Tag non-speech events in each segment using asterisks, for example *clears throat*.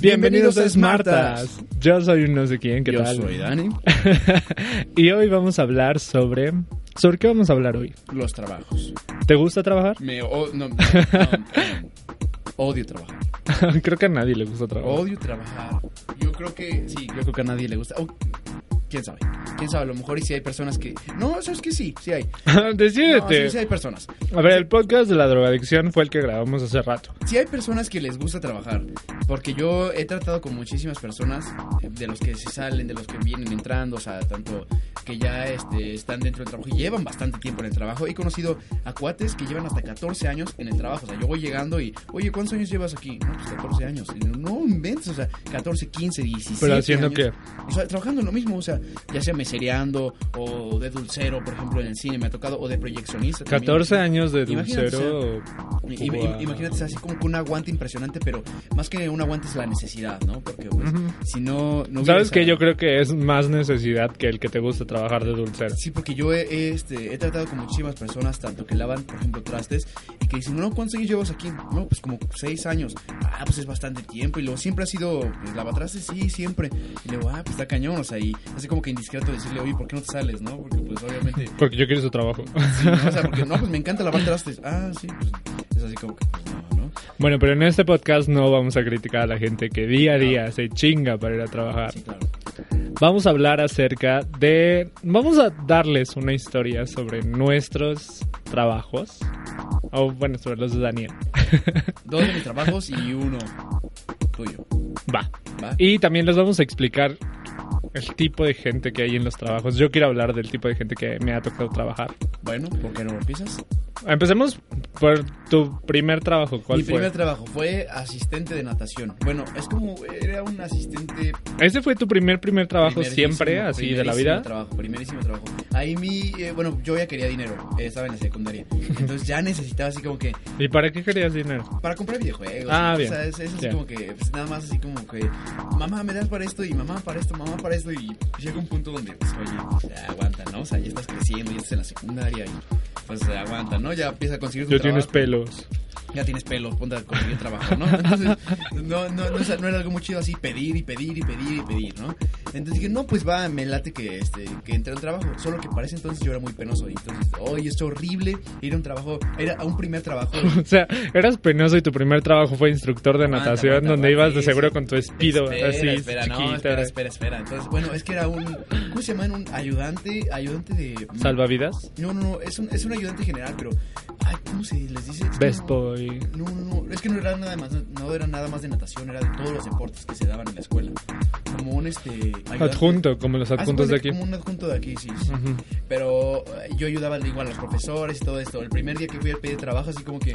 Bienvenidos a Smartas. Yo soy un no sé quién, ¿qué Yo tal? soy Dani. *laughs* y hoy vamos a hablar sobre... ¿Sobre qué vamos a hablar hoy? Los trabajos. ¿Te gusta trabajar? Me o- no, no, *laughs* no, odio trabajar. creo que a nadie le gusta trabajar. Odio trabajar. Yo creo que sí, yo creo que a nadie le gusta. O, ¿Quién sabe? ¿Quién sabe? A lo mejor y si hay personas que... No, sabes que sí, sí hay. *laughs* No, Decídete. sí, sí hay personas. A ver, el podcast de la drogadicción fue el que grabamos hace rato. Sí hay personas que les gusta trabajar, porque yo he tratado con muchísimas personas, eh, de los que se salen, de los que vienen entrando, o sea, tanto que ya este, están dentro del trabajo y llevan bastante tiempo en el trabajo. He conocido a cuates que llevan hasta 14 años en el trabajo, o sea, yo voy llegando y, oye, ¿cuántos años llevas aquí? No, pues 14 años. No inventes, o sea, 14, 15, 17 Pero haciendo años. qué? O sea, trabajando en lo mismo, o sea, ya sea mesereando o de dulcero, por ejemplo, en el cine me ha tocado, o de proyeccionista. también. 14 años de Imagínate, dulcero. Im- Guau. Imagínate, así como que un aguante impresionante, pero más que un aguante es la necesidad, ¿no? Porque pues, Ujú. si no... no ¿Sabes que Yo creo que es más necesidad que el que te gusta trabajar de dulcero. Sí, porque yo he, este, he tratado con muchísimas personas, tanto que lavan, por ejemplo, trastes, y que dicen, no, ¿cuántos años llevas aquí? No, pues como seis años. Ah, pues es bastante tiempo. Y luego siempre ha sido, pues, lavatrastes, sí, siempre. Y luego, ah, pues está cañón, o sea, y así como que indiscreto decirle, oye, ¿por qué no te sales, no? Porque pues obviamente... *laughs* Porque yo quiero su trabajo. sí, ¿no? O sea, porque no, pues me encanta lavar trastes. Ah, sí, pues es así como que, pues no, ¿no? Bueno, pero en este podcast no vamos a criticar a la gente que día a día se chinga para ir a trabajar. Sí, claro. Vamos a hablar acerca de... Vamos a darles una historia sobre nuestros trabajos. O bueno, sobre los de Daniel. *laughs* Dos de mis trabajos y uno tuyo. Va. ¿Va? Y también les vamos a explicar el tipo de gente que hay en los trabajos. Yo quiero hablar del tipo de gente que me ha tocado trabajar. Bueno, ¿por qué no empiezas? Empecemos por tu primer trabajo. ¿Cuál Mi fue? primer trabajo fue asistente de natación. Bueno, es como, era un asistente... ¿Ese fue tu primer primer trabajo siempre, así de la vida? trabajo, primerísimo trabajo. Ahí mi, eh, bueno, yo ya quería dinero, eh, estaba en la secundaria. Entonces ya necesitaba así como que, ¿Y para qué querías dinero? para comprar videojuegos. Ah, o bien. sea, es, es así Ya. como que, pues nada más así como que, mamá, me das para esto y mamá para esto, mamá para esto. Y llega un punto donde, pues, oye, pues, aguanta, ¿no? O sea, ya estás creciendo, ya estás en la secundaria y pues aguanta, ¿no? Ya empieza a conseguir tu Ya tienes pelos. Ya tienes pelos, ponte a conseguir trabajo, ¿no? Entonces, no, no, no, no era algo muy chido así, pedir y pedir y pedir y pedir, ¿no? Entonces dije, no, pues va, me late que, este, que entre al trabajo. Solo que para ese entonces yo era muy penoso. Y entonces, oye, es horrible ir a un trabajo, ir a un primer trabajo. *laughs* O sea, eras penoso y tu primer trabajo fue instructor de Aguanta, natación, donde ibas de seguro con tu espido espera, así espera, no, chiquita. espera, espera, espera. Entonces, bueno, es que era un, ¿cómo se llama? Un ayudante, ayudante de... ¿Salvavidas? No, no, no, es un, es un ayudante general, pero, ¿cómo se les dice? Es que Best no- boy. No, no, no, es que no era nada más, no era nada más de natación, era de todos los deportes que se daban en la escuela. Como un este ayudante- Adjunto, como los de adjuntos de aquí. Como un adjunto de aquí, sí. sí. Ujú. Pero eh, yo ayudaba igual a los profesores y todo esto. El primer día que fui a pedir trabajo, así como que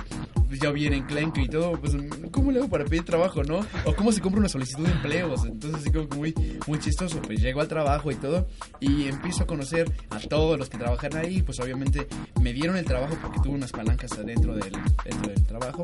pues, ya viene enclenque y todo, pues ¿cómo le hago para pedir trabajo, no? O cómo se compra una solicitud de empleos. Entonces así como muy, muy chistoso. Pues llego al trabajo y todo y empiezo a conocer a todos los que trabajan ahí. Pues obviamente me dieron el trabajo porque tuve unas palancas adentro del, dentro del trabajo.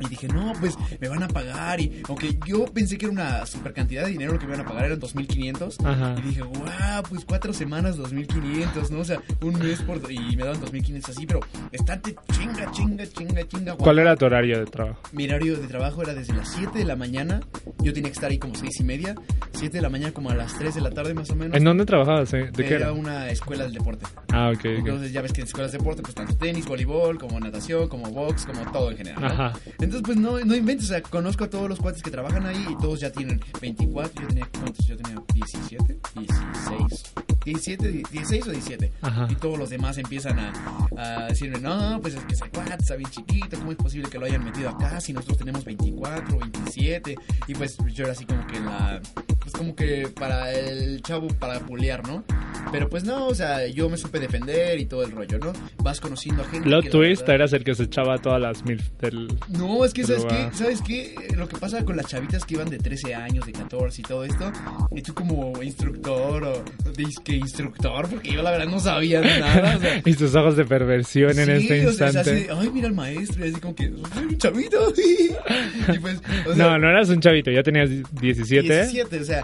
Y dije, no, pues me van a pagar. Y aunque yo pensé que era una super cantidad de dinero lo que me iban a pagar, eran 2.500. Ajá. Y dije, wow, pues cuatro semanas, 2500, ¿no? O sea, un mes por. Y me daban 2500 así, pero estate chinga, chinga, chinga, chinga. ¿Cuál era tu horario de trabajo? Mi horario de trabajo era desde las 7 de la mañana. Yo tenía que estar ahí como 6 y media. 7 de la mañana, como a las 3 de la tarde, más o menos. ¿En dónde trabajabas? eh? ¿De qué era una escuela del deporte. Ah, ok. ok. Entonces ya ves que en escuelas de deporte, pues tanto tenis, voleibol, como natación, como box, como todo en general. ¿no? Ajá. Entonces, pues no, no inventes, o sea, conozco a todos los cuates que trabajan ahí y todos ya tienen 24, yo tenía, ¿cuántos? Yo tenía 17, 16, 17, 16 o 17. Ajá. Y todos los demás empiezan a, a decirme, no, pues es que ese cuate está bien chiquito, ¿cómo es posible que lo hayan metido acá si nosotros tenemos 24 o 27? Y pues yo era así como que la, pues como que para el chavo, para pulear, ¿no? Pero pues no, o sea, yo me supe defender y todo el rollo, ¿no? Vas conociendo a gente. Plot twist, verdad- eras el que se echaba todas las mil del... No, es que, ¿sabes qué? ¿Sabes qué? Lo que pasa con las chavitas que iban de 13 años, de 14 y todo esto, y tú como instructor o disque instructor, porque yo la verdad no sabía de nada, o sea, *laughs* Y tus ojos de perversión en este o sea, es instante. así ay, mira al maestro, y así como que, soy un chavito. *laughs* y pues, o sea, no, no eras un chavito, ya tenías 17. 17, o sea,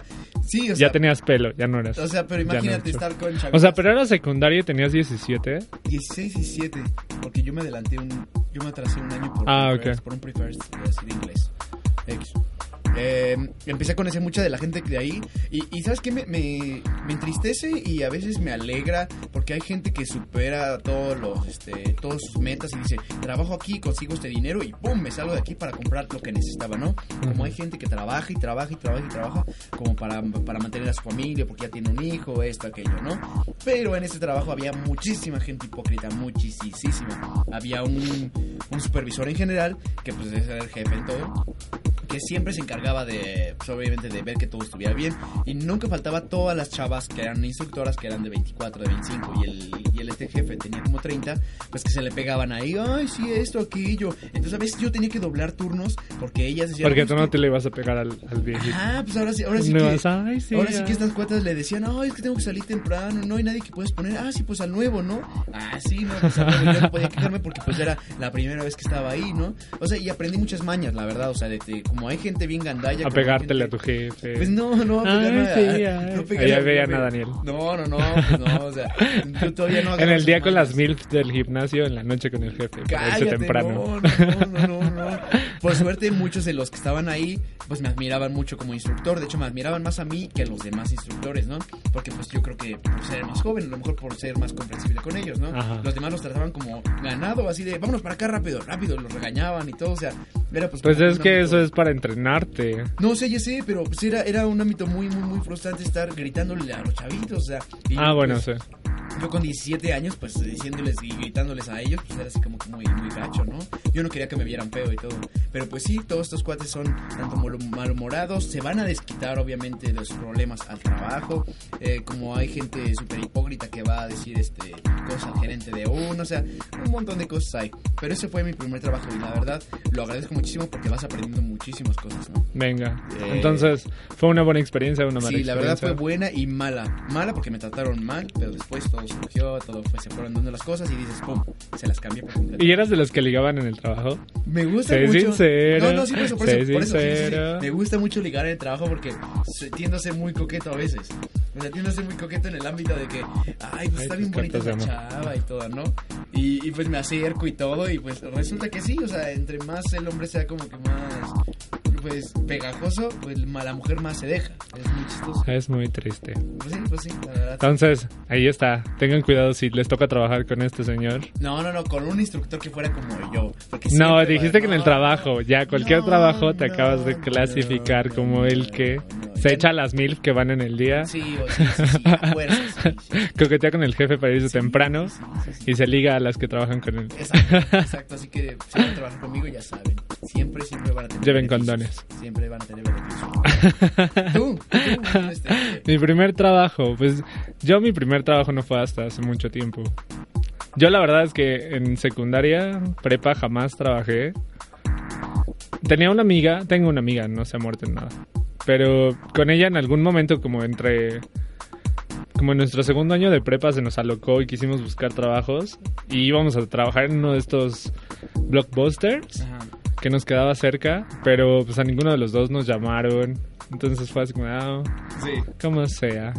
sí, o Ya tenías pelo, ya no eras. o sea, pero no imagínate estar con. O sea, pero era secundaria y tenías 17. 16 y 17, porque yo me adelanté un, yo me atrasé un año por, Ah, por un voy a decir inglés. X. Eh, empecé a conocer mucha de la gente de ahí y, y ¿sabes qué? Me, me, me entristece y a veces me alegra porque hay gente que supera todos los, este, todas sus metas y dice, trabajo aquí, consigo este dinero y ¡pum! me salgo de aquí para comprar lo que necesitaba, ¿no? Como hay gente que trabaja y trabaja y trabaja y trabaja como para, para mantener a su familia porque ya tiene un hijo, esto, aquello, ¿no? Pero en ese trabajo había muchísima gente hipócrita, muchísima. Había un, un supervisor en general, que pues era el jefe en todo, que siempre se encargaba de, pues, obviamente, de ver que todo estuviera bien. Y nunca faltaba todas las chavas que eran instructoras, que eran de 24, de 25, y el, y el este jefe tenía como 30, pues que se le pegaban ahí, ay, sí, esto, aquello. Entonces a veces yo tenía que doblar turnos porque ellas decían... Porque "No, tú no te le ibas a pegar al, al viejito. Ah, pues ahora sí, ahora sí No que... vas, "Ay, sí, ahora sí ya". que estas cuatas le decían, ay, es que tengo que salir temprano, no hay nadie que puedas poner. Ah, sí, pues al nuevo, ¿no? Ah, sí, no, pues al nuevo. Yo no podía quejarme porque pues era la primera vez que estaba ahí, ¿no? O sea, y aprendí muchas mañas, la verdad. O sea, de, de- como hay gente bien gandalla. A pegártele a tu jefe. Pues no, no, a Ay, sí, a- ay. no pegarle Ahí mi veían a Daniel. No, no, no, pues no, o sea, yo todavía no en el día con las MILF del gimnasio, en la noche con el jefe. Cállate, temprano. no, no, no, no, no. Por suerte, muchos de los que estaban ahí, pues me admiraban mucho como instructor. De hecho, me admiraban más a mí que a los demás instructores, ¿no? Porque pues yo creo que por ser más joven, a lo mejor por ser más comprensible con ellos, ¿no? Ajá. Los demás los trataban como ganado, así de, vámonos para acá rápido, rápido, los regañaban y todo, o sea, era pues... Pues es que ámbito- eso es para entrenarte. No sé, ya sé, pero pues era, era un ámbito muy, muy, muy frustrante estar gritándole a los chavitos, o sea... y, Ah, bueno, pues, sí. Yo con 17 años, pues diciéndoles y gritándoles a ellos, pues era así como que muy, muy gacho, ¿no? Yo no quería que me vieran feo y todo. Pero pues sí, todos estos cuates son tanto malhumorados, se van a desquitar obviamente de sus problemas al trabajo. eh, como hay gente súper hipócrita que va a decir este cosas al gerente de uno, o sea, un montón de cosas hay. Pero ese fue mi primer trabajo y la verdad lo agradezco muchísimo porque vas aprendiendo muchísimas cosas, ¿no? Venga. Eh, Entonces, fue una buena experiencia, una mala Sí, la verdad fue buena y mala. Mala porque me trataron mal, pero después todo surgió, todo fue, se fueron dando las cosas y dices, pum, se las cambié por completo. ¿Y eras de los que ligaban en el trabajo? Me gusta Sé mucho. sincero, No, no, sí, por eso, por eso, por eso, sí, sí. Me gusta mucho ligar en el trabajo porque tiendo a ser muy coqueto a veces. O sea, tiendo a ser muy coqueto en el ámbito de que, ay, pues Ay, está tus bien bonita amor. chava y todo, ¿no? Y, y pues me acerco y todo y pues resulta que sí, o sea, entre más el hombre sea como que más, pues, pegajoso, pues la mujer más se deja. Es muy chistoso. Es muy triste. Pues sí, pues sí, la verdad. Entonces, ahí está. Tengan cuidado si les toca trabajar con este señor. No, no, no, con un instructor que fuera como yo. No, va- dijiste que en el trabajo, ya cualquier no, trabajo te no, acabas de clasificar como el que se echa las mil que van en el día, Sí, o sí, sí, sí, a *laughs* fuerzas, coquetea con el jefe para irse temprano y se liga a las que trabajan con él. Exacto, exacto, así que *laughs* si van a trabajar conmigo ya saben, siempre, siempre van a tener Lleven beneficios. Siempre van a tener beneficios. *laughs* tú, tú, este, Mi primer trabajo, pues yo mi primer trabajo no fue hasta hace mucho tiempo. Yo la verdad es que en secundaria, prepa, jamás trabajé. Tenía una amiga, tengo una amiga, no se ha muerto en nada. Pero con ella en algún momento como entre... Como en nuestro segundo año de prepa se nos alocó y quisimos buscar trabajos. Y íbamos a trabajar en uno de estos blockbusters ajá. Que nos quedaba cerca. Pero pues a ninguno de los dos nos llamaron. Entonces fue así como... "Ah, Sí. como sea.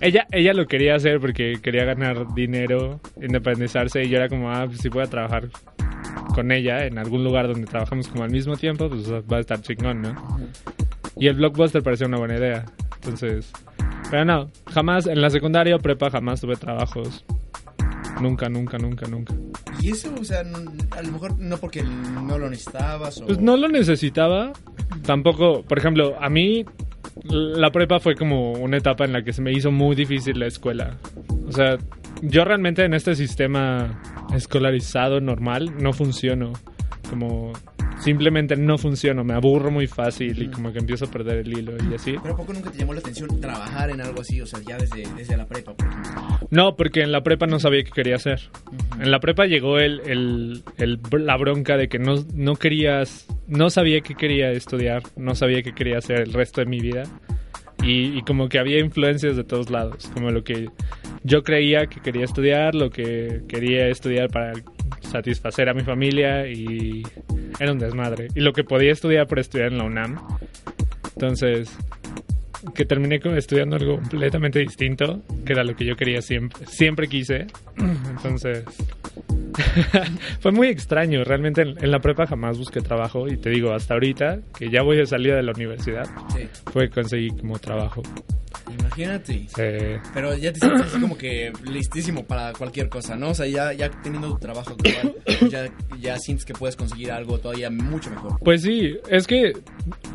Ella, ella lo quería hacer porque quería ganar dinero, independizarse, y yo era como, ah, pues si voy a trabajar con ella en algún lugar donde trabajamos como al mismo tiempo, pues va a estar chingón, ¿no? Y el blockbuster parecía una buena idea. Entonces, pero no, jamás, en la secundaria o prepa jamás tuve trabajos. Nunca, nunca, nunca, nunca. Y eso, o sea, a lo mejor no porque no lo necesitabas o... Pues no lo necesitaba. Tampoco, por ejemplo, a mí la prepa fue como una etapa en la que se me hizo muy difícil la escuela. O sea, yo realmente en este sistema escolarizado normal no funciono. Como simplemente no funciono, me aburro muy fácil y como que empiezo a perder el hilo y así. Pero ¿a poco nunca te llamó la atención trabajar en algo así? O sea, ya desde, desde la prepa, por ejemplo. No, porque en la prepa no sabía qué quería hacer. En la prepa llegó el, el- el- la bronca de que no, no querías, no sabía qué quería estudiar, no sabía qué quería hacer el resto de mi vida. Y, y como que había influencias de todos lados, como lo que yo creía que quería estudiar, lo que quería estudiar para satisfacer a mi familia y era un desmadre. Y lo que podía estudiar por estudiar en la UNAM. Entonces, que terminé estudiando algo completamente distinto, que era lo que yo quería siempre, siempre quise. *clears throat* Entonces, *laughs* fue muy extraño. Realmente en, en la prepa jamás busqué trabajo y te digo, hasta ahorita, que ya voy de salida de la universidad, Sí. fue conseguir como trabajo. Imagínate. Eh, Pero ya te sientes así como que listísimo para cualquier cosa, ¿no? O sea, ya, ya teniendo tu trabajo actual, ya, ya sientes que puedes conseguir algo todavía mucho mejor. Pues sí, es que,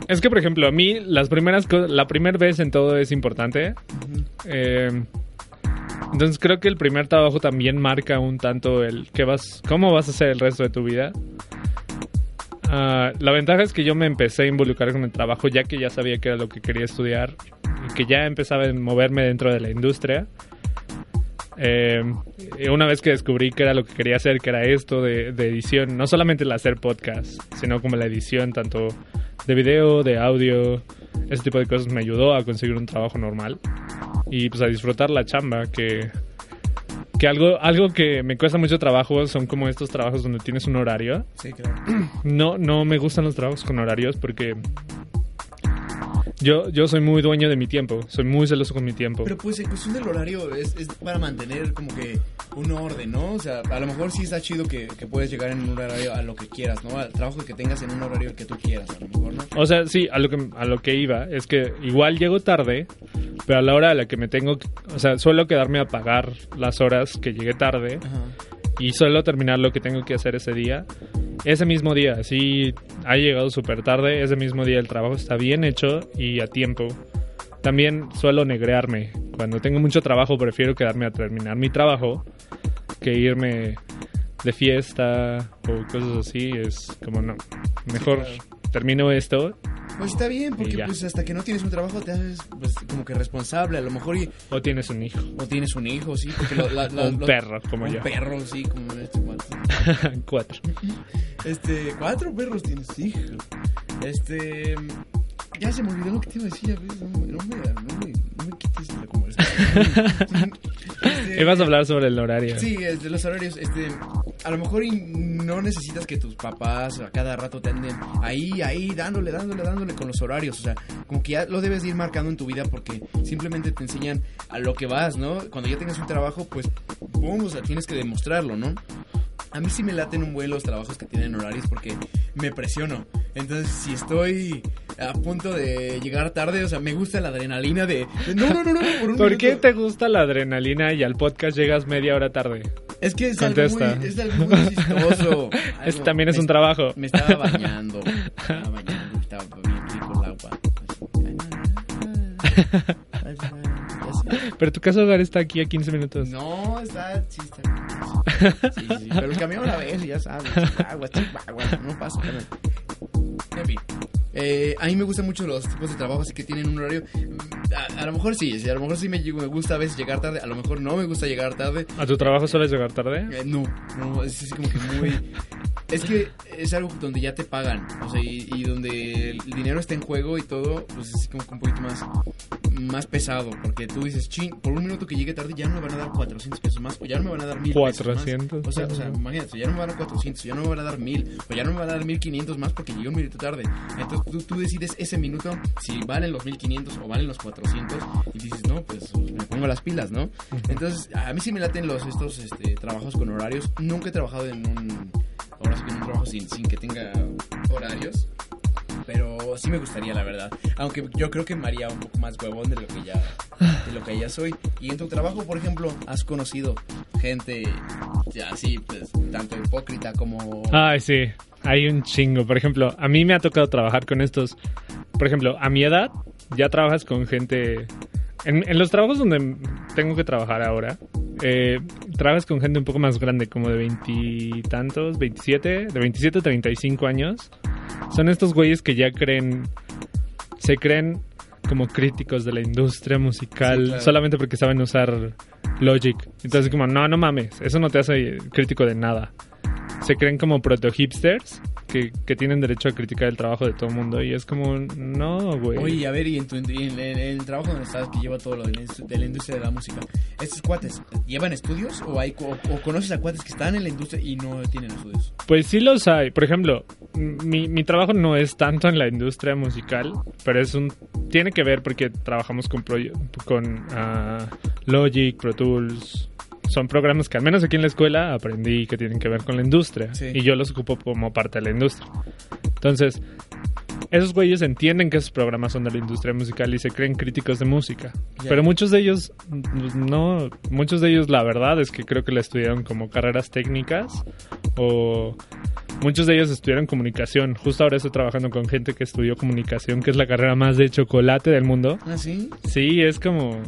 es que por ejemplo, a mí las primeras la primera vez en todo es importante. Eh, entonces creo que el primer trabajo también marca un tanto el qué vas, cómo vas a hacer el resto de tu vida. Ah, la ventaja es que yo me empecé a involucrar con el trabajo ya que ya sabía que era lo que quería estudiar que ya empezaba a moverme dentro de la industria. Eh, una vez que descubrí que era lo que quería hacer, que era esto de, de edición, no solamente el hacer podcast, sino como la edición tanto de video, de audio, ese tipo de cosas me ayudó a conseguir un trabajo normal y pues a disfrutar la chamba que que algo algo que me cuesta mucho trabajo son como estos trabajos donde tienes un horario. Sí, claro. No no me gustan los trabajos con horarios porque yo yo soy muy dueño de mi tiempo, soy muy celoso con mi tiempo. Pero pues en cuestión del horario es, es para mantener como que un orden, ¿no? O sea, a lo mejor sí está chido que, que puedes llegar en un horario a lo que quieras, ¿no? Al trabajo que tengas en un horario que tú quieras, a lo mejor, ¿no? O sea, sí, a lo que a lo que iba es que igual llego tarde, pero a la hora a la que me tengo, o sea, suelo quedarme a pagar las horas que llegué tarde Ajá. y suelo terminar lo que tengo que hacer ese día. Ese mismo día, si ha llegado súper tarde, ese mismo día el trabajo está bien hecho y a tiempo. También suelo negrearme. Cuando tengo mucho trabajo prefiero quedarme a terminar mi trabajo que irme de fiesta o cosas así. Es como no, mejor claro. termino esto Pues está bien, porque pues hasta que no tienes un trabajo te haces pues como que responsable, a lo mejor y, o tienes un hijo. o tienes un hijo, sí, porque lo- la- *laughs* la- un lo- perro, como un yo. perro, sí, como este cuate. *laughs* Cuatro. *laughs* Este, cuatro perros tienes, hijo. Este. Ya se me olvidó lo que te iba a decir. No, me- no me, no me, no me quites la conversación. *laughs* Este, Ibas a hablar sobre el horario. Sí, es de los horarios, este, a lo mejor no necesitas que tus papás a cada rato te anden ahí, ahí, dándole, dándole, dándole con los horarios, o sea, como que ya lo debes de ir marcando en tu vida porque simplemente te enseñan a lo que vas, ¿no? Cuando ya tengas un trabajo, pues, pum, o sea, tienes que demostrarlo, ¿no? A mí sí me laten un buen los trabajos que tienen horarios porque me presiono. Entonces, si estoy a punto de llegar tarde, o sea, me gusta la adrenalina de... no, no, no, no, por un ¿Por qué minuto". te gusta la adrenalina y al podcast llegas media hora tarde? Es que es Contesta. algo muy, es algo muy chistoso. *laughs* También es me un trabajo. Me estaba bañando. Me estaba *laughs* bañando. Estaba bien rico el agua. *laughs* *laughs* Pero tu casa hogar está aquí a 15 minutos. No, está. Sí, está. *laughs* Sí, sí, pero el camión la vez, ya sabes. Agua, agua, no pasa nada. En fin. Eh, a mí me gustan mucho los tipos de trabajo así que tienen un horario. A, a lo mejor sí, sí, a lo mejor sí me, me gusta a veces llegar tarde, a lo mejor no me gusta llegar tarde. ¿A tu trabajo sueles llegar tarde? Eh, no, no, es así como que muy... Es que es algo donde ya te pagan, o sea, y, y donde el dinero está en juego y todo, pues es así como que un poquito más, más pesado, porque tú dices, chin, por un minuto que llegue tarde ya no me van a dar 400 pesos más, o ya no me van a dar 1000 pesos 400 más. O sea, o sea, pesos. imagínate, ya no me van a dar 400, ya no me van a dar 1000, o ya no me van a dar 1500 más porque llegué un minuto tarde. Entonces tú, tú decides ese minuto si valen los 1500 o valen los 400 y dices, no, pues me pongo las pilas, ¿no? Entonces, a mí sí me laten los estos este, trabajos con horarios. Nunca he trabajado en un ahora sí que en un trabajo sin, sin que tenga horarios. Pero sí me gustaría, la verdad. Aunque yo creo que me haría un poco más huevón de lo que ya, de lo que ya soy. Y en tu trabajo, por ejemplo, has conocido gente así, pues, tanto hipócrita como... Ay, sí. Hay un chingo. Por ejemplo, a mí me ha tocado trabajar con estos. Por ejemplo, a mi edad ya trabajas con gente. En, en los trabajos donde tengo que trabajar ahora, eh, trabajas con gente un poco más grande, como de veintitantos, 27, de 27 a 35 años. Son estos güeyes que ya creen, se creen como críticos de la industria musical Sí, claro. solamente porque saben usar Logic. Entonces como, no, no mames, eso no te hace crítico de nada. Se creen como proto hipsters que, que tienen derecho a criticar el trabajo de todo el mundo y es como, no, güey. Oye, a ver, y en, tu, en el, en el trabajo donde estás, que lleva todo lo de la, industria- de la industria de la música, ¿estos cuates llevan estudios o, hay, o, o conoces a cuates que están en la industria y no tienen estudios? Pues sí los hay. Por ejemplo, mi, mi trabajo no es tanto en la industria musical, pero es un tiene que ver porque trabajamos con proye- con ah, Logic, Pro Tools. Son programas que al menos aquí en la escuela aprendí que tienen que ver con la industria Sí. y yo los ocupo como parte de la industria. Entonces, esos güeyes entienden que esos programas son de la industria musical y se creen críticos de música. Ya. Pero muchos de ellos, no, muchos de ellos la verdad es que creo que la estudiaron como carreras técnicas o muchos de ellos estudiaron comunicación. Justo ahora estoy trabajando con gente que estudió comunicación, que es la carrera más de chocolate del mundo. ¿Ah, sí? Sí, es como...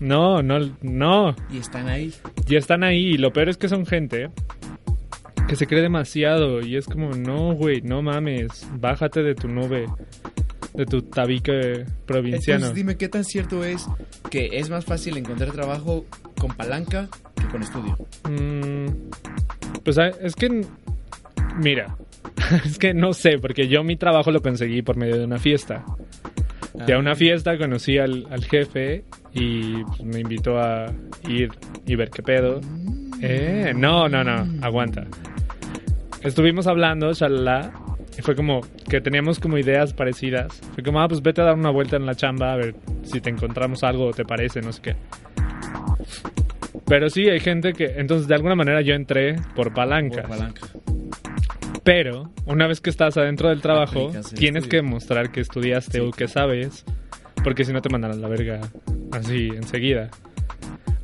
No, no, no. Y están ahí. Ya están ahí y lo peor es que son gente que se cree demasiado y es como, no, güey, no mames, bájate de tu nube, de tu tabique provinciano. Entonces dime qué tan cierto es que es más fácil encontrar trabajo con palanca que con estudio. Mm, pues ah, es que, mira, *laughs* es que no sé, porque yo mi trabajo lo conseguí por medio de una fiesta. De a una fiesta conocí al, al jefe y pues, me invitó a ir y ver qué pedo. Eh, no, no, no, aguanta. Estuvimos hablando, shalala, y fue como que teníamos como ideas parecidas. Fue como, ah, pues vete a dar una vuelta en la chamba a ver si te encontramos algo o te parece, no sé qué. Pero sí, hay gente que, entonces de alguna manera yo entré por palanca. Por palanca. Pero una vez que estás adentro del trabajo, tienes estudio. que mostrar que estudiaste Sí, o que sabes, porque si no te mandan a la verga así enseguida.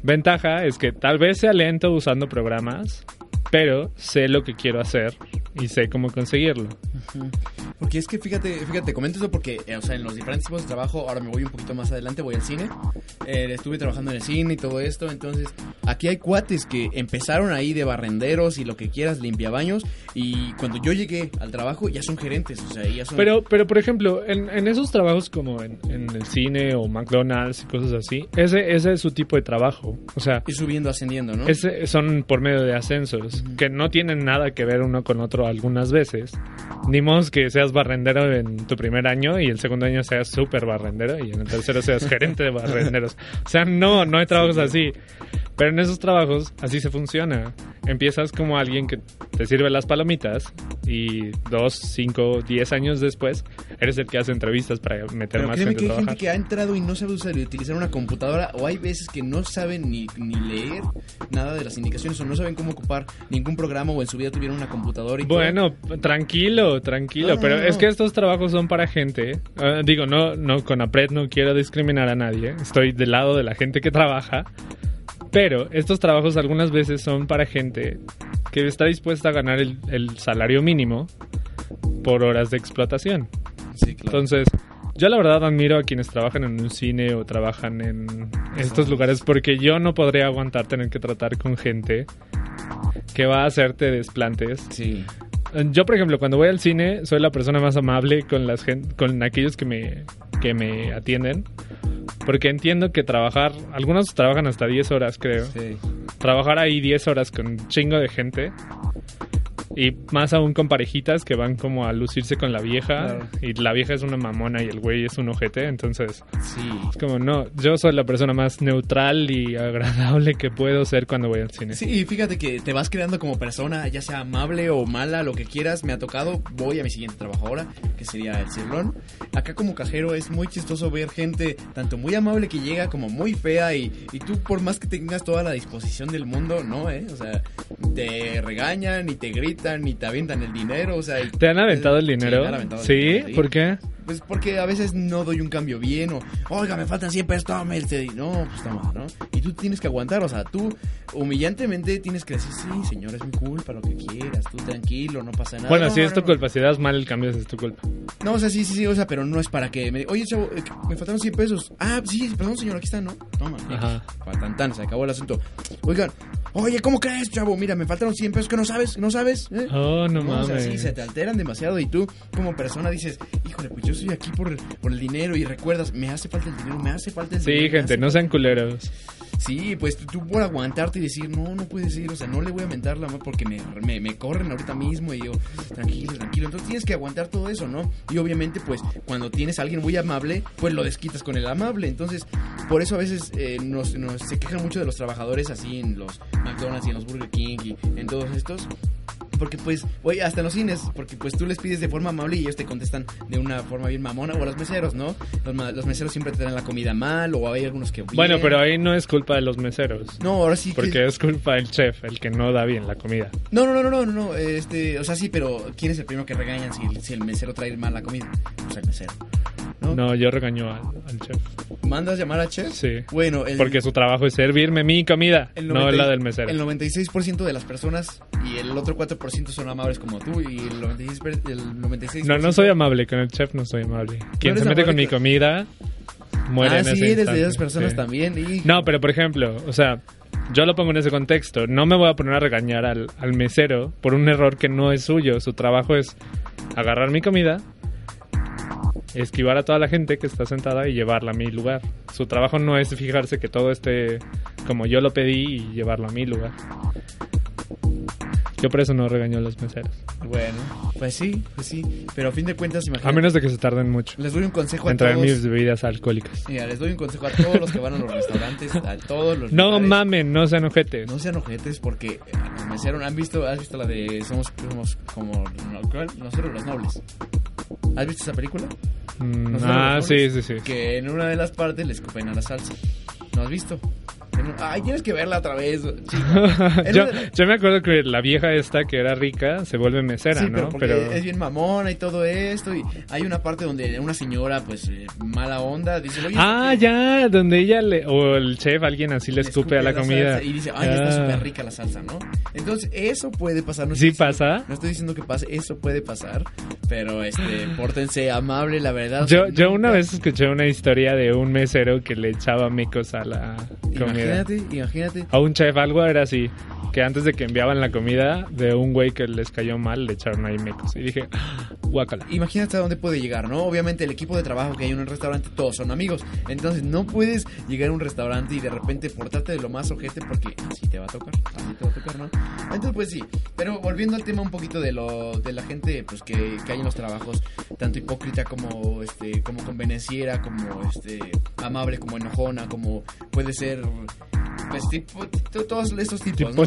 Ventaja es que tal vez sea lento usando programas, pero sé lo que quiero hacer y sé cómo conseguirlo. Porque es que fíjate, fíjate, comento eso porque, eh, o sea, en los diferentes tipos de trabajo, ahora me voy un poquito más adelante, voy al cine. Eh, estuve trabajando en el cine y todo esto, entonces aquí hay cuates que empezaron ahí de barrenderos y lo que quieras, limpiabaños, y cuando yo llegué al trabajo ya son gerentes, o sea, ya son... Pero, pero por ejemplo, en, en esos trabajos como en, en el cine o McDonald's y cosas así, ese, ese es su tipo de trabajo. O sea, Ir subiendo, ascendiendo, ¿no? Ese- son por medio de ascensos, que no tienen nada que ver uno con otro algunas veces. Ni modo que seas barrendero en tu primer año y el segundo año seas súper barrendero y en el tercero seas gerente de barrenderos. O sea, no, no hay trabajos así. Pero en esos trabajos así se funciona. Empiezas como alguien que te sirve las palomitas y dos, cinco, diez años después eres el que hace entrevistas para meter Pero más gente que a hay gente trabajar. que ha entrado y no sabe usar, utilizar una computadora o hay veces que no saben ni, ni leer nada de las indicaciones o no saben cómo ocupar ningún programa o en su vida tuvieron una computadora y todo. Bueno, tranquilo, tranquilo, No, no, pero no, es que estos trabajos son para gente. eh, digo, no, no, con APRED no quiero discriminar a nadie. Estoy del lado de la gente que trabaja. Pero estos trabajos algunas veces son para gente que está dispuesta a ganar el, el salario mínimo por horas de explotación. Sí, claro. Entonces, yo la verdad admiro a quienes trabajan en un cine o trabajan en estos lugares porque yo no podría aguantar tener que tratar con gente que va a hacerte desplantes sí. Yo, por ejemplo, cuando voy al cine, soy la persona más amable con las con aquellos que me, que me atienden. Porque entiendo que trabajar, algunos trabajan hasta 10 horas, creo. Sí. Trabajar ahí 10 horas con un chingo de gente. Y más aún con parejitas que van como a lucirse con la vieja. Claro. Y la vieja es una mamona y el güey es un ojete. Entonces, Sí. es como, no, yo soy la persona más neutral y agradable que puedo ser cuando voy al cine. Sí, y fíjate que te vas creando como persona, ya sea amable o mala, lo que quieras. Me ha tocado, voy a mi siguiente trabajo ahora, que sería el cirlón. Acá como cajero es muy chistoso ver gente tanto muy amable que llega como muy fea y, y tú por más que tengas toda la disposición del mundo, no, ¿eh? O sea, te regañan y te gritan y te avientan el dinero, o sea... ¿Te han aventado el Sí, dinero? me han aventado el ¿Sí? dinero, sí. ¿Por qué? Pues porque a veces no doy un cambio bien o, oiga, me faltan 100 pesos, tome este. No, pues toma, ¿no? Tú tienes que aguantar, o sea, tú humillantemente tienes que decir, sí, señor, es mi culpa, lo que quieras, tú tranquilo, no pasa nada. Bueno, No, si es tu no. culpa, si das mal el cambio, es tu culpa. No, o sea, sí, sí, sí, o sea, pero no es para que me oye, chavo, eh, me faltaron 100 pesos. Ah, sí, perdón, señor, aquí está, ¿no? Toma, Ajá. para tan, tan, se acabó el asunto. Oigan, oye, ¿cómo crees, chavo? Mira, me faltaron 100 pesos que no sabes, no sabes. ¿eh? Oh, no, No, o sea, mames. sí, se te alteran demasiado y tú como persona dices, híjole, pues yo estoy aquí por, por el dinero y recuerdas, me hace falta el dinero, me hace falta el Sí, dinero. me gente, no sean culeros. Sí, pues tú, por aguantarte y decir, no, no puede ser, o sea, no le voy a mentar la porque me, me, me corren ahorita mismo y yo, tranquilo, tranquilo. Entonces tienes que aguantar todo eso, ¿no? Y obviamente, pues, cuando tienes a alguien muy amable, pues lo desquitas con el amable. Entonces, por eso a veces eh, nos, nos- se quejan mucho de los trabajadores así en los McDonald's y en los Burger King y en todos estos. Porque pues, oye, hasta en los cines, porque pues tú les pides de forma amable y ellos te contestan de una forma bien mamona, o a los meseros, ¿no? Los, meseros siempre te dan la comida mal, o hay algunos que... Bueno, pero ahí no es culpa de los meseros. No, ahora sí que... Porque es culpa del chef, el que no da bien la comida. No, no, no, no, no, no, no, este, o sea, sí, pero ¿quién es el primero que regañan si, si el mesero trae mal la comida? Pues el mesero. ¿No? No, yo regaño al, al chef. ¿Mandas llamar a chef? Sí. Bueno, el, Porque su trabajo es servirme mi comida, el no 90 la del mesero. El 96% de las personas y el otro 4% son amables como tú y el 96%, per- el 96% No, no soy amable, con el chef no soy amable. Quien eres se mete con mi comida muere Ah, en sí, ese eres de esas personas sí. también y... No, pero por ejemplo, o sea, yo lo pongo en ese contexto. No me voy a poner a regañar al, al mesero por un error que no es suyo. Su trabajo es agarrar mi comida, esquivar a toda la gente que está sentada y llevarla a mi lugar. Su trabajo no es fijarse que todo esté como yo lo pedí y llevarlo a mi lugar. Yo por eso no regaño a los meseros. Bueno, pues sí, pues sí, pero a fin de cuentas, A imagínate. menos de que se tarden mucho Les doy un consejo a todos. mis bebidas alcohólicas. Mira, les doy un consejo a todos los que van a los restaurantes, a todos los No lugares. mamen, no sean ojetes. No sean ojetes porque eh, los meseros han visto, has visto la de somos, somos como no, nosotros los nobles. ¿Has visto esa película? Mm, Nosotros ah, sí, sí, sí. Que en una de las partes le escupen a la salsa. ¿No has visto? Ay, tienes que verla otra vez. *laughs* yo, yo me acuerdo que la vieja esta que era rica se vuelve mesera, Sí, ¿no? pero es bien mamona y todo esto. Y hay una parte donde una señora, pues, eh, mala onda, dice, oye... Ah, ya, donde ella le... O el chef, alguien así le Le escupe a la comida. salsa Y dice, ay, está Ah. súper rica la salsa, ¿no? Entonces, eso puede pasar. No ¿Sí diciendo- pasa? No estoy diciendo que pase, eso puede pasar. Pero, este, *gasps* pórtense amable, la verdad. Yo, yo una vez escuché una historia de un mesero que le echaba mecos a la comida. Imagínate, imagínate. A un chef, algo era así. Que antes de que enviaban la comida de un güey que les cayó mal, le echaron ahí mecos. Y dije, "Ah, guácala. Imagínate a dónde puede llegar, ¿no? Obviamente el equipo de trabajo que hay en un restaurante, todos son amigos. Entonces no puedes llegar a un restaurante y de repente portarte de lo más ojete porque así te va a tocar, así te va a tocar, ¿no? Entonces pues sí, pero volviendo al tema un poquito de lo de la gente pues que, que hay en los trabajos, tanto hipócrita como este como convenenciera, como este amable, como enojona, como puede ser pues tipo todos estos tipos, ¿no?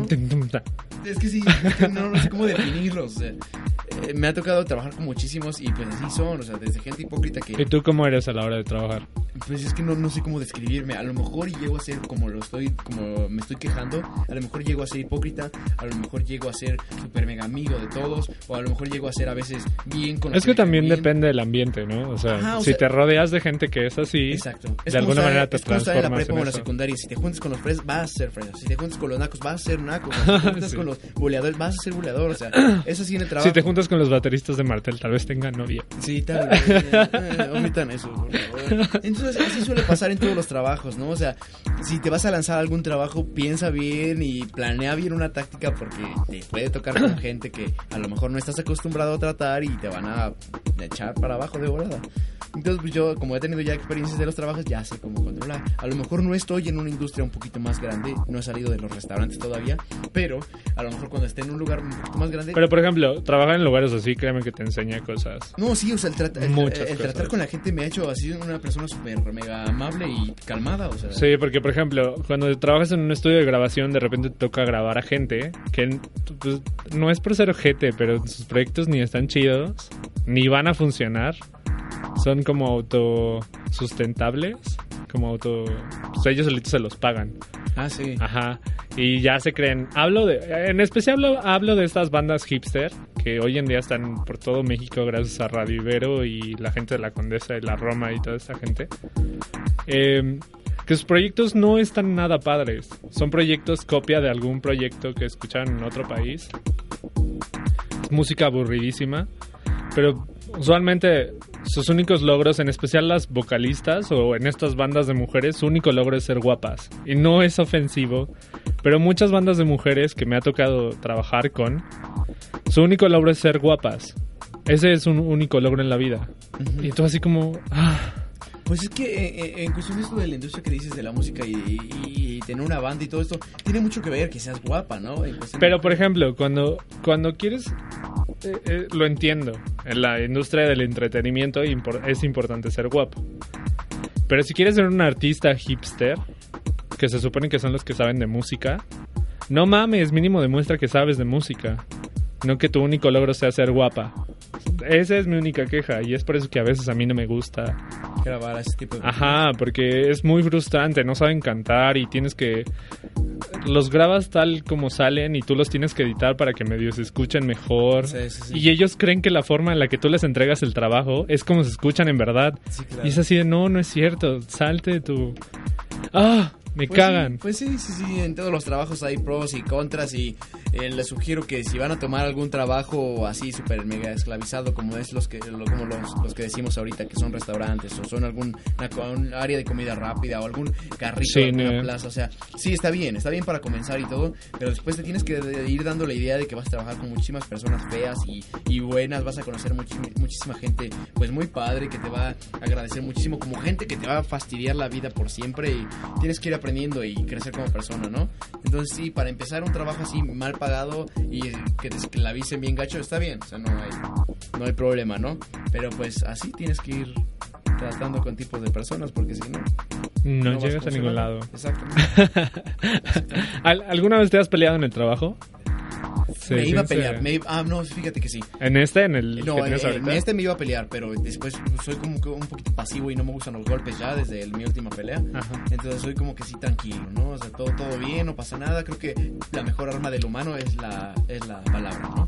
Es que sí, no, no sé cómo definirlos. o sea, eh, me ha tocado trabajar con muchísimos y pues así son, o sea, desde gente hipócrita que ¿Y tú cómo eres a la hora de trabajar? Pues es que no, no sé cómo describirme. A lo mejor llego a ser como lo estoy, como me estoy quejando. A lo mejor llego a ser hipócrita. A lo mejor llego a ser súper mega amigo de todos. O a lo mejor llego a ser a veces bien con los Es que también bien. depende del ambiente, ¿no? O sea, Ajá, o si sea- te rodeas de gente que es así, Exacto. de como alguna manera te es en la transformas prepa o en en la eso. secundaria. Si te juntas con los fresas, vas a ser fresa. Si te juntas con los nacos, vas a ser naco. Si te juntas *laughs* Sí. con los buleadores, vas a ser buleador. O sea, *clears throat* es así en el trabajo. si te juntas con los bateristas de Martel, tal vez tengan novia. Sí, tal vez. eh, eh, omitan eso, por favor. Entonces, *laughs* así suele pasar en todos los trabajos, ¿no? O sea, si te vas a lanzar algún trabajo, piensa bien y planea bien una táctica porque te puede tocar con gente que a lo mejor no estás acostumbrado a tratar y te van a echar para abajo de volada. Entonces, pues yo, como he tenido ya experiencias de los trabajos, ya sé cómo controlar. A lo mejor no estoy en una industria un poquito más grande, no he salido de los restaurantes todavía, pero a lo mejor cuando esté en un lugar un poquito más grande, Pero, por ejemplo, trabajar en lugares así, créeme que te enseña cosas. No, sí, o sea, el, trata- el- el tratar con la gente me ha hecho así una persona súper mega amable y calmada, o sea. Sí, porque, por ejemplo, cuando trabajas en un estudio de grabación, de repente te toca grabar a gente que pues, no es por ser ojete, pero sus proyectos ni están chidos, ni van a funcionar. Son como autosustentables, como auto... Pues ellos solitos se los pagan. Ah, sí. Ajá. Y ya se creen. Hablo de. En especial hablo, hablo de estas bandas hipster que hoy en día están por todo México gracias a Radio Ibero y la gente de la Condesa y la Roma y toda esta gente. Eh, que sus proyectos no están nada padres. Son proyectos copia de algún proyecto que escucharon en otro país. Es música aburridísima. Pero usualmente sus únicos logros, en especial las vocalistas o en estas bandas de mujeres, su único logro es ser guapas. Y no es ofensivo, Pero muchas bandas de mujeres que me ha tocado trabajar con, su único logro es ser guapas. Ese es un único logro en la vida. Y tú así como... ah, Pues es que eh, eh, en cuestión de esto de la industria que dices de la música y, y- y tener una banda y todo esto, tiene mucho que ver que seas guapa, ¿no? Pero por ejemplo, cuando, cuando quieres, eh, eh, lo entiendo, en la industria del entretenimiento es importante ser guapo. Pero si quieres ser un artista hipster, que se supone que son los que saben de música, no mames, mínimo demuestra que sabes de música. No que tu único logro sea ser guapa. Esa es mi única queja y es por eso que a veces a mí no me gusta grabar ese tipo de Ajá, porque es muy frustrante, no saben cantar y tienes que... Los grabas tal como salen y tú los tienes que editar para que medio se escuchen mejor. Sí, sí, sí. Y ellos creen que la forma en la que tú les entregas el trabajo es como se escuchan en verdad. Claro. Y es así de, no, no es cierto, salte de tu... ¡Ah! Me Pues cagan. Sí, pues sí, sí, sí, en todos los trabajos hay pros y contras y eh, les sugiero que si van a tomar algún trabajo así súper mega esclavizado como es los que lo- como los, los que decimos ahorita que son restaurantes o son algún una un área de comida rápida o algún carrito de Cine. alguna plaza, o sea, sí está bien, está bien para comenzar y todo, pero después te tienes que ir dando la idea de que vas a trabajar con muchísimas personas feas y, y buenas, vas a conocer muchísima gente pues muy padre que te va a agradecer muchísimo como gente que te va a fastidiar la vida por siempre y tienes que ir aprendiendo y crecer como persona, ¿no? Entonces sí, para empezar un trabajo así mal pagado y que te esclavicen bien gacho está bien, o sea, no hay, no hay problema, ¿no? Pero pues así tienes que ir tratando con tipos de personas porque si no... No, vas llegas a ningún lado. Exacto. *laughs* ¿Al- ¿Alguna vez te has peleado en el trabajo? Sí, me iba a pelear. me iba- ah, no, fíjate que sí. ¿En este? ¿En el No, que en, tienes en ahorita? este me iba a pelear, pero después soy como que un poquito pasivo y no me gustan los golpes ya desde el- mi última pelea. Ajá. Entonces soy como que sí tranquilo, ¿no? O sea, todo, todo bien, no pasa nada. Creo que la mejor arma del humano es la, es la palabra, ¿no?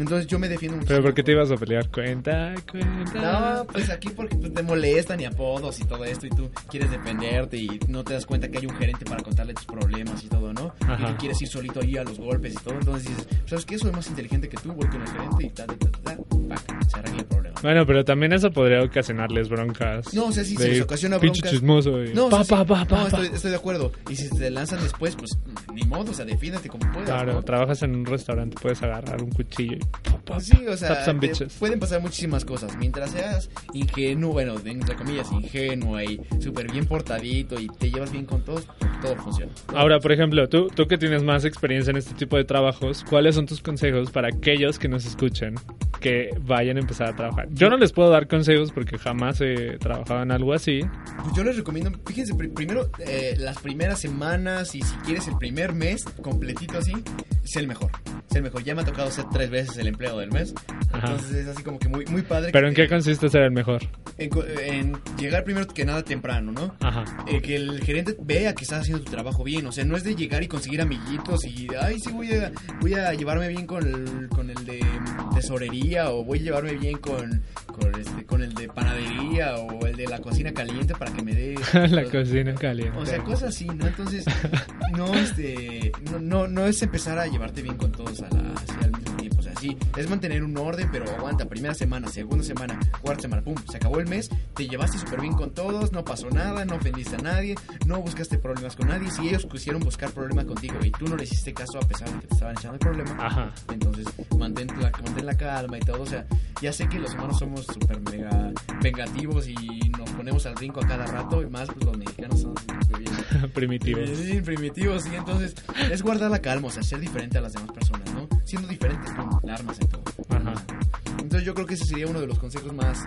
Entonces yo me defiendo mucho. ¿Pero por qué te ibas a pelear? Cuenta, cuenta. No, pues aquí porque pues, te molestan y apodos y todo esto y tú quieres defenderte y no te das cuenta que hay un gerente para contarle tus problemas y todo, ¿no? Y tú quieres ir solito ahí a los golpes y todo, entonces dices, ¿sabes qué? Soy más inteligente que tú, voy con el gerente y tal, tal, tal, tal, se arregla el problema. Bueno, pero también eso podría ocasionarles broncas. No, o sea, sí, se les ocasiona pinche broncas. chismoso. y No, o pa, sea, pa, pa, pa, no, estoy, estoy de acuerdo. Y si te lanzan después, pues ni modo, o sea, defiéndete como puedas. Claro, ¿no? trabajas en un restaurante, puedes agarrar un cuchillo y... Pues sí, o sea, te- pueden pasar muchísimas cosas. Mientras seas ingenuo, bueno, entre comillas, ingenuo y súper bien portadito y te llevas bien con todos, todo funciona. Ahora, por ejemplo, tú, tú que tienes más experiencia en este tipo de trabajos, ¿cuáles son tus consejos para aquellos que nos escuchen que vayan a empezar a trabajar? Yo no les puedo dar consejos porque jamás he trabajado en algo así. Pues yo les recomiendo, fíjense, pri- primero eh, las primeras semanas y si quieres el primer mes completito así, es el mejor. Es el mejor. Ya me ha tocado ser tres veces el empleado del mes. Ajá. Entonces es así como que muy, muy padre. ¿Pero en te- qué consiste ser el mejor? en, en llegar primero que nada temprano, ¿no? Ajá. Eh, que el gerente vea que estás haciendo tu trabajo bien. O sea, no es de llegar y conseguir amiguitos y, ay, sí, voy a, voy a llevarme bien con el, con el de tesorería o voy a llevarme bien con, con, este, con el de panadería o el de la cocina caliente para que me dé... *laughs* la cocina caliente. O sea, cosas así, ¿no? Entonces, no, este, no, no, no es empezar a llevarte bien con todos a la, sí, es mantener un orden, pero aguanta. Primera semana, segunda semana, cuarta semana, pum, se acabó el mes, te llevaste súper bien con todos, no pasó nada, no ofendiste a nadie, no buscaste problemas con nadie. Si ellos quisieron buscar problemas contigo y tú no le hiciste caso a pesar de que te estaban echando el problema, Ajá. entonces mantén la, mantén la calma y todo. O sea, ya sé que los humanos somos súper mega vengativos y nos ponemos al brinco a cada rato y más pues, los mexicanos son bien *laughs* Primitivos. Sí, primitivos, sí. Entonces, es guardar la calma, o sea, ser diferente a las demás personas, ¿no? Siendo diferentes, pum, la armas en todo. Ajá. Entonces, yo creo que ese sería uno de los consejos más,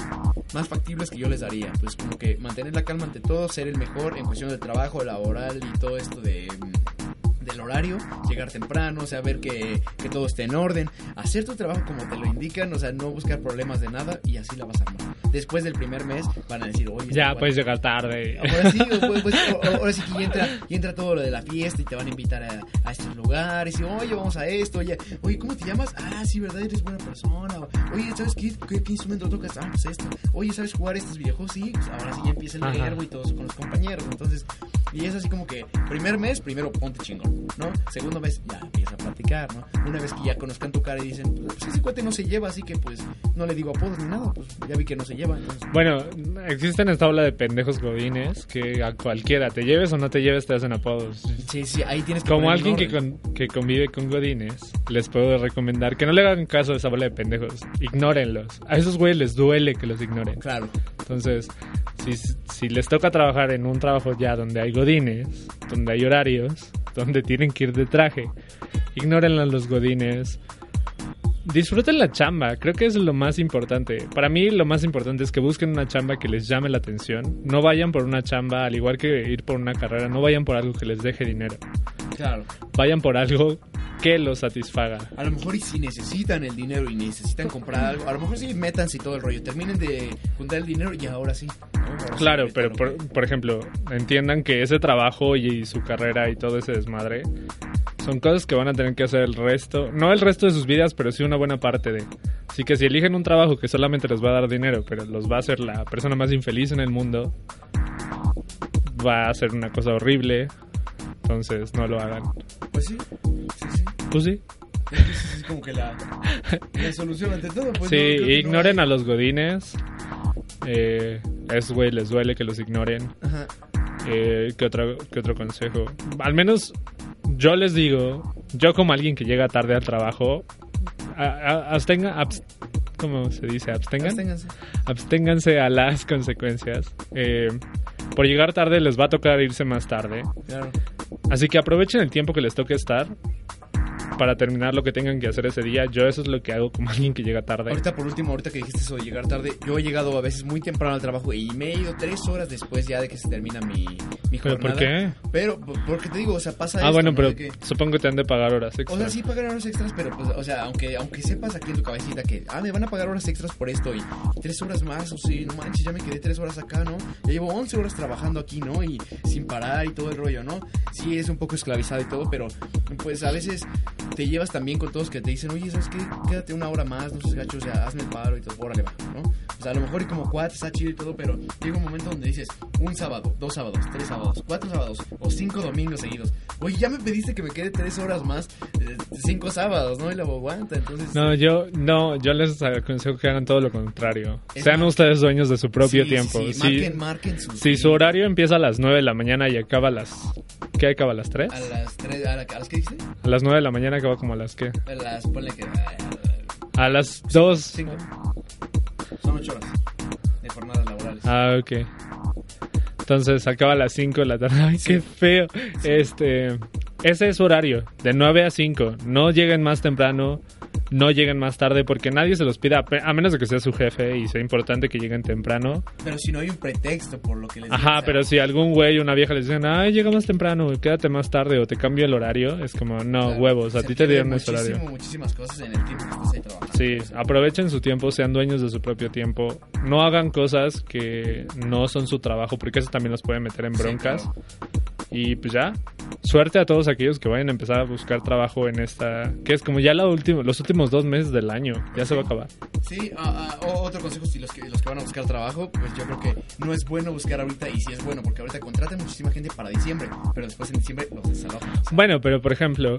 más factibles que yo les daría. Pues, como que mantener la calma ante todo, ser el mejor en cuestión del trabajo, laboral y todo esto de. Del horario, llegar temprano, saber que, que todo esté en orden, hacer tu trabajo como te lo indican, o sea, no buscar problemas de nada y así la vas a armar. Después del primer mes van a decir, oye, Ya puedes llegar tarde. Ahora sí, o, pues, pues, o- o- ahora sí que ya entra, ya entra todo lo de la fiesta y te van a invitar a, a estos lugares y oye, vamos a esto, oye, oye, ¿cómo te llamas? Ah, sí, ¿verdad? Eres buena persona. Oye, ¿sabes qué, qué, qué instrumento tocas? Ah, pues esto. Oye, ¿sabes jugar estos videojuegos? Sí, pues ahora sí ya empieza el verbo y todos con los compañeros. Entonces, Y es así como que, primer mes, primero ponte chingón, ¿no? Segundo mes, ya empieza a platicar, ¿no? Una vez que ya conozcan tu cara y dicen, pues ese cuate no se lleva, así que pues no le digo apodos ni nada, pues ya vi que no se lleva. Entonces, Bueno, existen esta ola de pendejos godines que a cualquiera, te lleves o no te lleves, te hacen apodos. sí, sí, ahí tienes que Como alguien que, con- que convive con godines, les puedo recomendar que no le hagan caso a esa bola de pendejos. Ignórenlos. A esos güeyes les duele que los ignoren. Claro. Entonces, si, si les toca trabajar en un trabajo ya donde hay godines, donde hay horarios, donde tienen que ir de traje, ignórenlo a los godines. Disfruten la chamba, creo que es lo más importante. Para mí lo más importante es que busquen una chamba que les llame la atención. No vayan por una chamba, al igual que ir por una carrera, no vayan por algo que les deje dinero. Claro. Vayan por algo que los satisfaga. A lo mejor y si necesitan el dinero y necesitan comprar algo, a lo mejor sí métanse y todo el rollo. Terminen de juntar el dinero y ahora sí. Ahora sí, Claro, ahorita pero por, por ejemplo, entiendan que ese trabajo y su carrera y todo ese desmadre son cosas que van a tener que hacer el resto, no el resto de sus vidas, pero sí una buena parte de. Así que si eligen un trabajo que solamente les va a dar dinero, pero los va a hacer la persona más infeliz en el mundo, va a ser una cosa horrible. Entonces no lo hagan. Pues sí, sí, sí. Pues sí. Entonces es como que la, la solución ante todo. Pues sí, no, no ignoren hay- a los godines. Eh, esos güey les duele que los ignoren. Ajá. Eh, ¿qué, otro, ¿Qué otro consejo? Al menos yo les digo, yo como alguien que llega tarde al trabajo, a- a- abstenga, abs- ¿cómo se dice? Abstengan. Absténganse. Absténganse a las *laughs* consecuencias. Eh, por llegar tarde les va a tocar irse más tarde. Claro. Así que aprovechen el tiempo que les toque estar para terminar lo que tengan que hacer ese día. Yo eso es lo que hago como *laughs* alguien que llega tarde. Ahorita por último, ahorita que dijiste eso de llegar tarde, yo he llegado a veces muy temprano al trabajo y me he ido tres horas después ya de que se termina mi, mi ¿Pero jornada. por qué? Pero, porque te digo, o sea, pasa Ah, esto, bueno, ¿no? pero que- supongo que te han de pagar horas O extra. sea, sí pagan horas extras, pero pues, o sea, aunque, aunque sepas aquí en tu cabecita que, ah, me van a pagar horas extras por esto y tres horas más, o sí, no manches, ya me quedé tres horas acá, ¿no? Ya llevo 11 horas trabajando aquí, ¿no? Y sin parar y todo el rollo, ¿no? Sí, es un poco esclavizado y todo, pero pues a veces te llevas también con todos que te dicen, oye, ¿sabes qué? Quédate una hora más, no seas gacho, o sea, hazme el paro y todo, órale, va, ¿no? O sea, a lo mejor y como cuatro está chido y todo, pero llega un momento donde dices, un sábado, dos sábados, tres sábados, cuatro sábados o cinco domingos seguidos. Oye, ya me pediste que me quede tres horas más, eh, cinco sábados, ¿no? Y luego aguanta, entonces... No, yo no, yo les aconsejo que hagan todo lo contrario. Sean más- ustedes dueños de su propio Sí, tiempo. Sí, sí, Marquen, marquen su... Si su horario empieza a las 9 de la mañana y acaba a las... ¿Qué acaba a las 3? A las tres, a, la- a las que dice? A las 9 de la mañana acaba como a las qué? A las, ponle que... A las 2. Cinco. Son ocho horas de jornadas laborales. Ah, ok. Entonces acaba a las 5 de la tarde. *laughs* Ay, qué feo. Este, ese es su horario, de 9 a 5. No lleguen más temprano, no lleguen más tarde porque nadie se los pida, a menos de que sea su jefe y sea importante que lleguen temprano. Pero si no hay un pretexto por lo que les Ajá, sea, pero si algún güey o una vieja les dicen, ay, llega más temprano, quédate más tarde o te cambio el horario, es como, no, o sea, huevos, a ti te dieron ese horario. Muchísimas cosas en el tiempo que estás ahí trabajando. Sí, aprovechen su tiempo, sean dueños de su propio tiempo. No hagan cosas que no son su trabajo, porque eso también los puede meter en Sí, broncas. claro. Y pues ya, suerte a todos aquellos que vayan a empezar a buscar trabajo en esta, que es como ya la última, los últimos dos meses del año, ya se va a acabar. Sí, o- otro consejo, si los que, los que van a buscar trabajo, pues yo creo que no es bueno buscar ahorita, y sí es bueno, porque ahorita contratan muchísima gente para diciembre, pero después en diciembre los desalojan. o sea, Bueno, pero por ejemplo,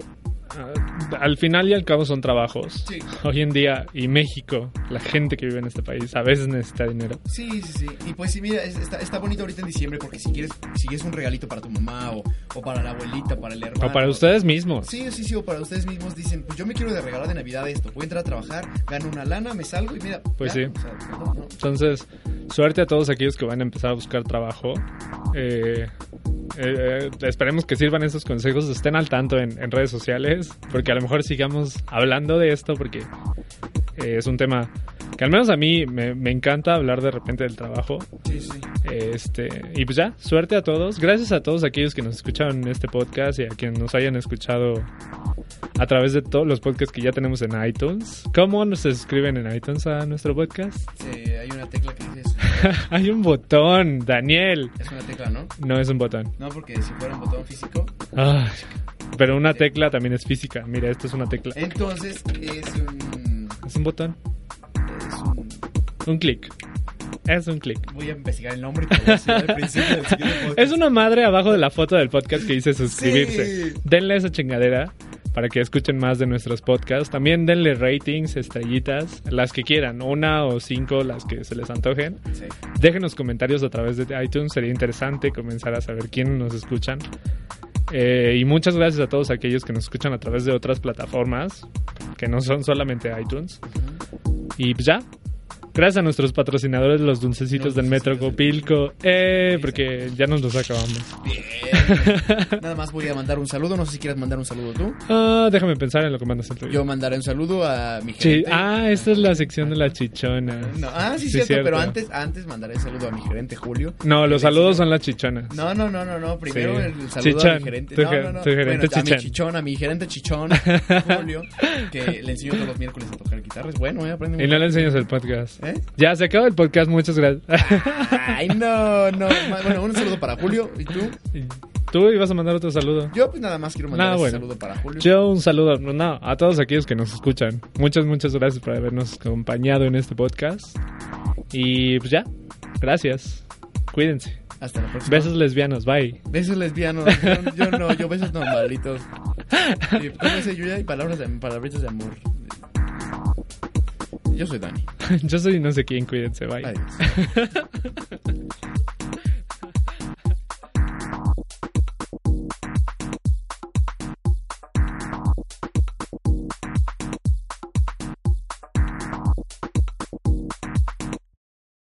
al final y al cabo son trabajos. Sí. Hoy en día, y México, la gente que vive en este país, a veces necesita dinero. Sí, sí, sí. Y pues sí, mira, es- está, está bonito ahorita en diciembre porque si quieres, si quieres un regalito para tu mamá o, o para la abuelita, para el hermano. O para ustedes mismos. Sí, sí, sí, o para ustedes mismos dicen, pues yo me quiero de regalar de Navidad esto. Voy a entrar a trabajar, gano una lana, me salgo y mira. Pues ya, sí. o sea, no, no. Entonces, suerte a todos aquellos que van a empezar a buscar trabajo. Eh, eh, esperemos que sirvan estos consejos, estén al tanto en, en redes sociales, porque a lo mejor sigamos hablando de esto, porque eh, es un tema que al menos a mí me, me encanta hablar de repente del trabajo. Sí, sí. Este, y pues ya, suerte a todos. Gracias a todos aquellos que nos escucharon en este podcast y a quienes nos hayan escuchado a través de todos los podcasts que ya tenemos en iTunes. ¿Cómo nos suscriben en iTunes a nuestro podcast? Sí, *laughs* Hay un botón, Daniel. Es una tecla, ¿no? No es un botón. No, porque si fuera un botón físico. Ah, pero una tecla también es física. Mira, esto es una tecla. Entonces es un. Es un botón. Es un. Un clic. Es un clic. Voy a investigar el nombre y te voy a decir al principio del siguiente *laughs* podcast. Es una madre abajo de la foto del podcast que dice suscribirse. Sí. Denle esa chingadera para que escuchen más de nuestros podcasts. También denle ratings, estrellitas, las que quieran, una o cinco, las que se les antojen. Sí. Déjenos comentarios a través de iTunes, sería interesante comenzar a saber quiénes nos escuchan. Eh, y muchas gracias a todos aquellos que nos escuchan a través de otras plataformas, que no son solamente iTunes. Y pues ya. Gracias a nuestros patrocinadores, los dulcecitos del Metro Copilco. Eh, porque ya nos los acabamos. Bien. *laughs* Nada más voy a mandar un saludo. No sé si quieres mandar un saludo tú. Ah, déjame pensar en lo que mandas el. Yo mandaré un saludo a mi gerente. ah, esta es la sección de las chichonas. No, ah, sí, Sí, cierto, cierto. pero antes, antes mandaré saludo a mi gerente Julio. No, los saludos son las chichonas. No, no, no, no, no. Primero Sí. el saludo a Chichón, mi gerente. tu no, no, no. tu gerente bueno, a mi chichón. chichón, a mi gerente chichón, *laughs* Julio, que le enseño todos los miércoles a tocar guitarra. Es bueno, eh, aprende Y no le enseñas el podcast. ¿Eh? Ya, se acaba el podcast, muchas gracias. Ay, no, no. Bueno, un saludo para Julio. ¿Y tú? Tú ibas a mandar otro saludo. Yo, pues nada más quiero mandar Ah, bueno. saludo para Julio. Yo un saludo no, a todos aquellos que nos escuchan. Muchas, muchas gracias por habernos acompañado en este podcast. Y pues ya, gracias. Cuídense. Hasta la próxima. Besos lesbianos, bye. Besos lesbianos. Yo, yo no, yo besos normalitos. Y, ¿Cómo dice Yuya? Y palabras de, palabritas de amor. Yo soy Dani. *laughs* Yo soy no sé quién, cuídense, bye. Adiós. *laughs*